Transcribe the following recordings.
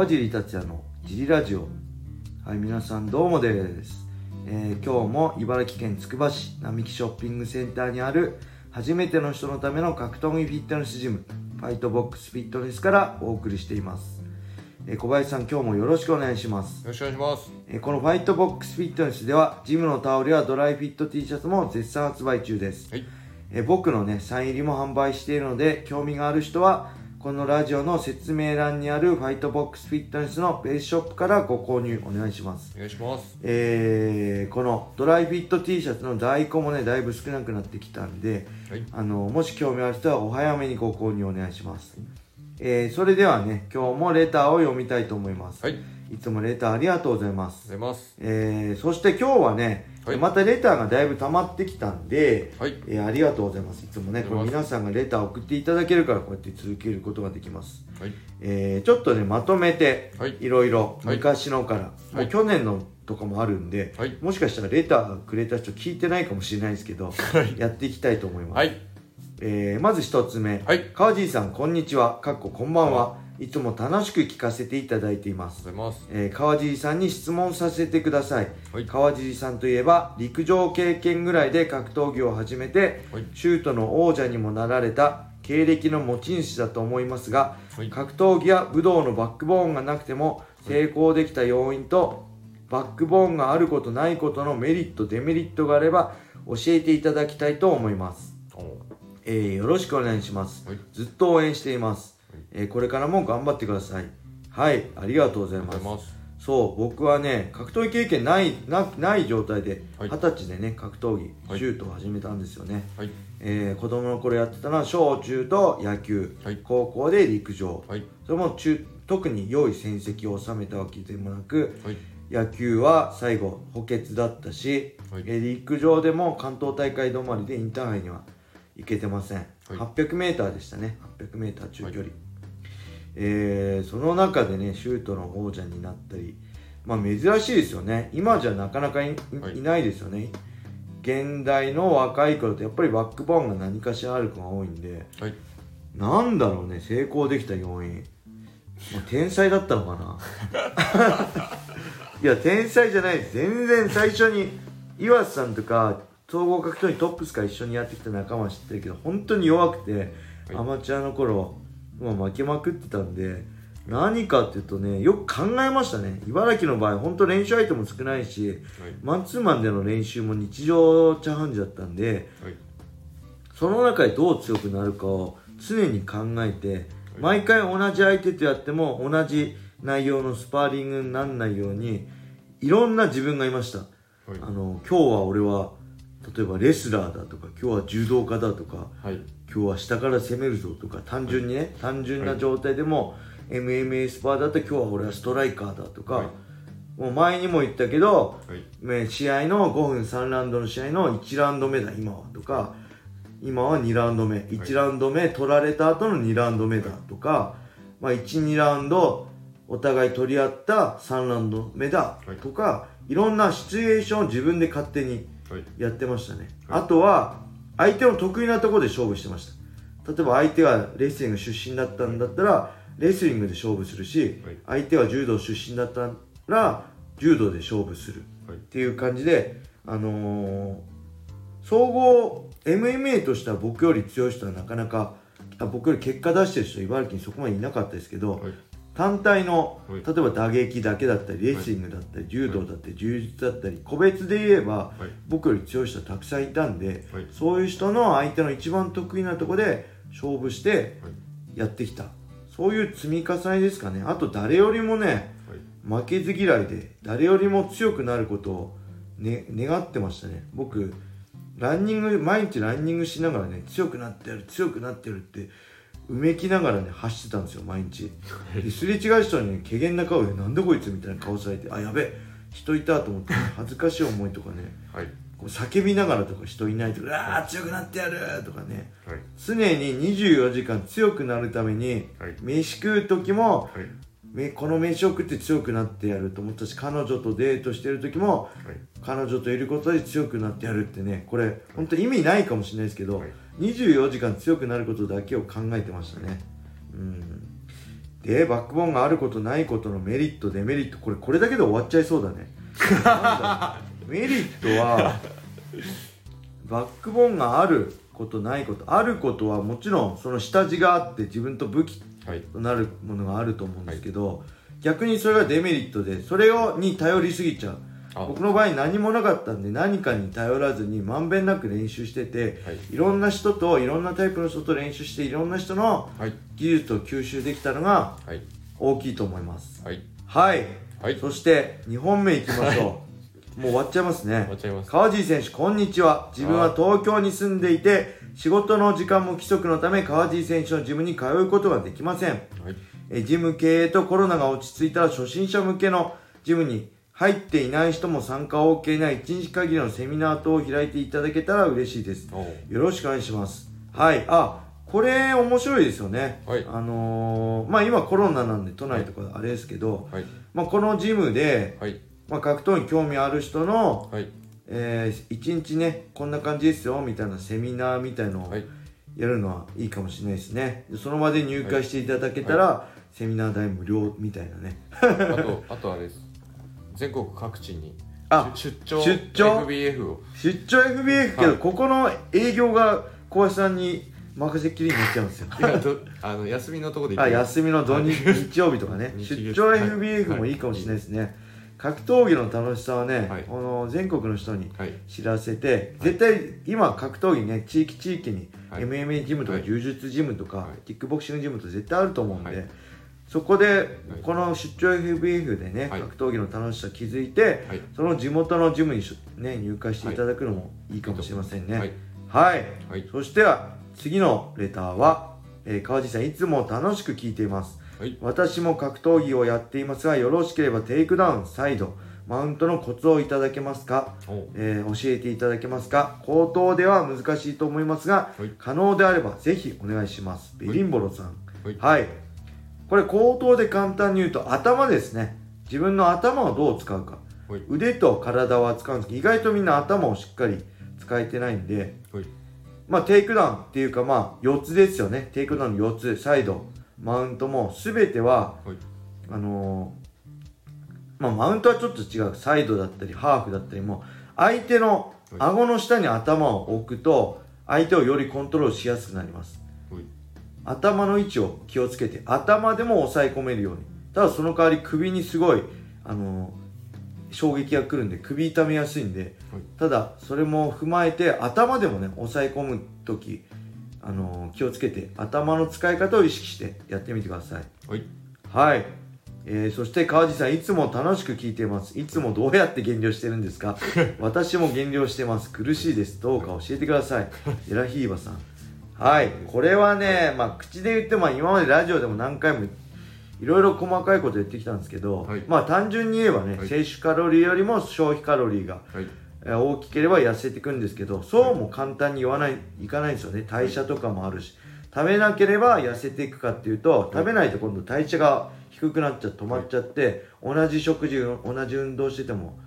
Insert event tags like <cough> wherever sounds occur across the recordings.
川尻達也のジリラジオ。はい皆さんどうもです、えー今日も茨城県つくば市並木ショッピングセンターにある初めての人のための格闘技フィットネスジムファイトボックスフィットネスからお送りしています、えー小林さん今日もよろしくお願いします。よろしくお願いします。えーこのファイトボックスフィットネスではジムのタオルやドライフィット T シャツも絶賛発売中です、はい。えー僕のねサイン入りも販売しているので興味がある人はこのラジオの説明欄にあるファイトボックスフィットネスのベースショップからご購入お願いしますお願いします。えーこのドライフィット T シャツの在庫もねだいぶ少なくなってきたんではい。あのもし興味ある人はお早めにご購入お願いします、えーそれではね今日もレターを読みたいと思います、はい。ありいつもレターありがとうございますがとうございます。えーそして今日はね、はいまたレターがだいぶ溜まってきたんで、はい。えーありがとうございますいつもねこれ皆さんがレターを送っていただけるからこうやって続けることができます、はい。えーちょっとねまとめて、はいいろいろはい昔のから、もはいう去年のとかもあるんで、はい。もしかしたらレターくれた人聞いてないかもしれないですけど、<laughs> はい。やっていきたいと思います、はい。えーまず一つ目、はい。川尻さんこんにちはかっここんばんはいつも楽しく聞かせていただいていますます。えー川尻さんに質問させてください、はい川尻さんといえば陸上経験ぐらいで格闘技を始めてはい。シュートの王者にもなられた経歴の持ち主だと思いますがはい。格闘技や武道のバックボーンがなくても成功できた要因とバックボーンがあることないことのメリットデメリットがあれば教えていただきたいと思います、えーよろしくお願いしますはい。ずっと応援していますはい、えーこれからも頑張ってくださいはいありがとうございますございます。そう僕はね格闘技経験ないなない状態で二はい十歳でね格闘技はいシュートを始めたんですよね、はい。えー子供の頃やってたのは小中と野球はい。高校で陸上はい。それも中特に良い戦績を収めたわけでもなくはい。野球は最後補欠だったし、はいえー陸上でも関東大会止まりでインターハイには行けてません、800m でしたね。800m 中距離、えーその中でねシュートの王者になったりまあ珍しいですよね。今じゃなかなかい,、はい。いないですよね。現代の若い頃ってやっぱりバックボーンが何かしらある子が多いんではい。なんだろうね成功できた要因、まあ、天才だったのかな？<laughs> いや天才じゃない。です全然最初に岩瀬さんとか総合格闘技トップスから一緒にやってきた仲間は知ってるけど本当に弱くて、はいアマチュアの頃、まあ、負けまくってたんで何かっていうとねよく考えましたね茨城の場合本当練習相手も少ないしはい。マンツーマンでの練習も日常茶飯事だったんではい。その中でどう強くなるかを常に考えて毎回同じ相手とやっても同じ内容のスパーリングにならないようにいろんな自分がいましたはい。あの今日は俺は例えばレスラーだとか今日は柔道家だとかはい。今日は下から攻めるぞとか単純にね単純な状態でも MMA スパーだと今日は俺はストライカーだとか、はいもう前にも言ったけどはい。ね試合の5分3ラウンドの試合の1ラウンド目だ今はとか今は2ラウンド目1ラウンド目取られた後の2ラウンド目だとか、まあ、12ラウンドお互い取り合った3ラウンド目だはいとか、い、ろんなシチュエーションを自分で勝手にはい。やってましたね、はい。あとは相手の得意なところで勝負してました。例えば相手がレスリング出身だったんだったらレスリングで勝負するし、はい。相手は柔道出身だったら柔道で勝負するはい。っていう感じで、あのー総合 MMA としては僕より強い人はなかなかあ僕より結果出してる人は茨城にそこまでいなかったですけど、はい。単体のはい例えば打撃だけだったりレスリングだったり、柔道だったり柔術だったり個別で言えばはい。僕より強い人はたくさんいたんではい。そういう人の相手の一番得意なとこで勝負してはい。やってきたそういう積み重ねですかねあと誰よりもねはい。負けず嫌いで誰よりも強くなることを、ね、願ってましたね僕ランニング毎日ランニングしながらね強くなってやる強くなってるってうめきながらね走ってたんですよ毎日ですれ違う人にね怪げな顔でなんだこいつみたいな顔されてあやべえ人いたと思って <laughs> 恥ずかしい思いとかねはい。こう叫びながらとか人いないとか「うわー強くなってやる!」とかねはい。常に24時間強くなるためにはい。飯食う時もはい。めこの飯を食って強くなってやると思ったし彼女とデートしてる時もはい。彼女といることで強くなってやるってねこれ本当意味ないかもしれないですけど、はい24時間強くなることだけを考えてましたね。うん。でバックボーンがあることないことのメリットデメリットこれこれだけで終わっちゃいそうだね。だ <laughs> メリットはバックボーンがあることないことあることはもちろんその下地があって自分と武器はいとなるものがあると思うんですけど、逆にそれがデメリットでそれをに頼りすぎちゃう。あ僕の場合何もなかったんで何かに頼らずにまんべんなく練習してて、はい。いろんな人といろんなタイプの人と練習していろんな人のはい。技術を吸収できたのがはい。大きいと思います。はい。はい、はい。そして2本目いきましょう。もう終わっちゃいますね。終わっちゃいます。川尻選手こんにちは。自分は東京に住んでいて仕事の時間も規則のため川尻選手のジムに通うことができません。はい。えジム経営とコロナが落ち着いたら初心者向けのジムに入っていない人も参加 OK な1日限りのセミナー等を開いていただけたら嬉しいです。よろしくお願いします。はい。あこれ面白いですよね、はい。あのーまあ今コロナなんで都内とかあれですけど、はい。まあ、このジムで、はい。まあ、格闘に興味ある人の、はい。えー、1日ねこんな感じですよみたいなセミナーみたいのをはい。やるのはいいかもしれないですね。でその場で入会していただけたら、セミナー代無料みたいなね。あとあとあれです全国各地にあ出張出張？FBF を。出張 FBF けど、はい。ここの営業が小林さんに任せっきりになっちゃうんですよ。<laughs> あの休みのところで行あ休みの土日日曜日とかね。<laughs> 出張はい FBF もいいかもしれないですね、格闘技の楽しさはね、はい。この全国の人にはい。知らせて、絶対今格闘技ね地域地域にはい。MMA ジムとかはい。柔術ジムとか、はい。キックボクシングジムと絶対あると思うんで、はいそこでこの出張 FBF でね、はい。格闘技の楽しさ気づいて、はい。その地元のジムにしね入会していただくのもい。いかもしれませんね。はい。はい、はい。そしては次のレターは、えー川地さんいつも楽しく聞いています。はい。私も格闘技をやっていますがよろしければテイクダウンサイドマウントのコツをいただけますか、えー教えていただけますか？口頭では難しいと思いますが、はい。可能であればぜひお願いします。ベリンボロさん。はい。はいこれ口頭で簡単に言うと頭ですね。自分の頭をどう使うか。はい。腕と体は使うんです。けど意外とみんな頭をしっかり使えてないんで。はい。まあテイクダウンっていうかまあ4つですよね。テイクダウンの4つ。サイド。マウントも全てははい。あのーまあマウントはちょっと違う。サイドだったりハーフだったりも相手の顎の下に頭を置くと相手をよりコントロールしやすくなります。はい頭の位置を気をつけて頭でも抑え込めるように。ただその代わり首にすごいあのー衝撃が来るんで首痛めやすいんで、はい。ただそれも踏まえて頭でもね抑え込む時あのー気をつけて頭の使い方を意識してやってみてください。はい。はい、えーそして川地さんいつも楽しく聞いています。いつもどうやって減量してるんですか？<laughs> 私も減量してます。苦しいです。どうか教えてください。<laughs> エラヒーバさんはいこれはねまあ口で言っても今までラジオでも何回もいろいろ細かいこと言ってきたんですけど、はい。まあ単純に言えばね、はい。摂取カロリーよりも消費カロリーがはい。えー大きければ痩せていくんですけどそうも簡単に言わないいかないんですよね。代謝とかもあるし。食べなければ痩せていくかっていうと食べないと今度代謝が低くなっちゃって止まっちゃって、同じ食事同じ運動してても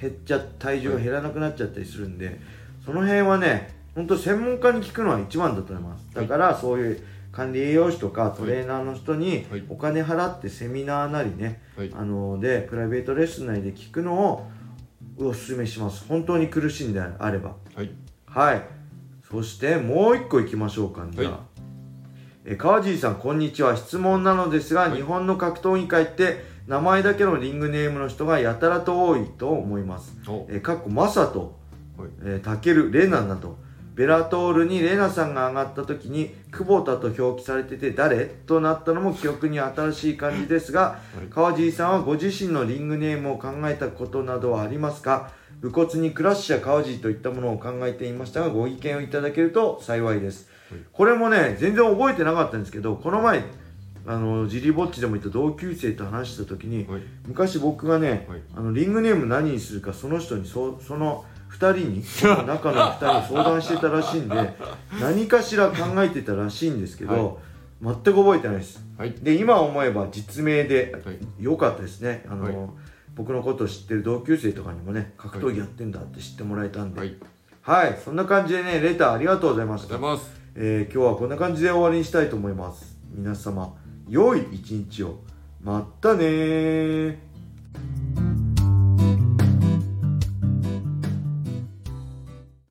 減っちゃ体重が減らなくなっちゃったりするんでその辺はね本当専門家に聞くのは一番だと思います。だからそういう管理栄養士とかトレーナーの人にはい。お金払ってセミナーなりね、はい。あのでプライベートレッスン内で聞くのをおすすめします。本当に苦しいんであれば。はい。はい。そしてもう一個いきましょうかじゃあ、はい。え川尻さんこんにちは。質問なのですが、はい。日本の格闘技界って名前だけのリングネームの人がやたらと多いと思います。お。えーかっこマサと、はい。えータケルレナなどベラトールにレナさんが上がった時に久保田と表記されてて誰となったのも記憶に新しい感じですが、はい。川尻さんはご自身のリングネームを考えたことなどはありますか？武骨にクラッシャー川尻といったものを考えていましたがご意見をいただけると幸いです、はい。これもね全然覚えてなかったんですけどこの前あのジリぼっちでもいた同級生と話した時に、はい。昔僕がね、はい。あのリングネーム何にするかその人にそその2人に中の2人に相談してたらしいんで何かしら考えてたらしいんですけど、全く覚えてないです。はい。で今思えば実名ではい。良かったですね。あの、はい。僕のことを知ってる同級生とかにもね格闘技やってんだって知ってもらえたんで。はい。はい、そんな感じでねレターありがとうございましたえー今日はこんな感じで終わりにしたいと思います。皆様良い一日を。まったねー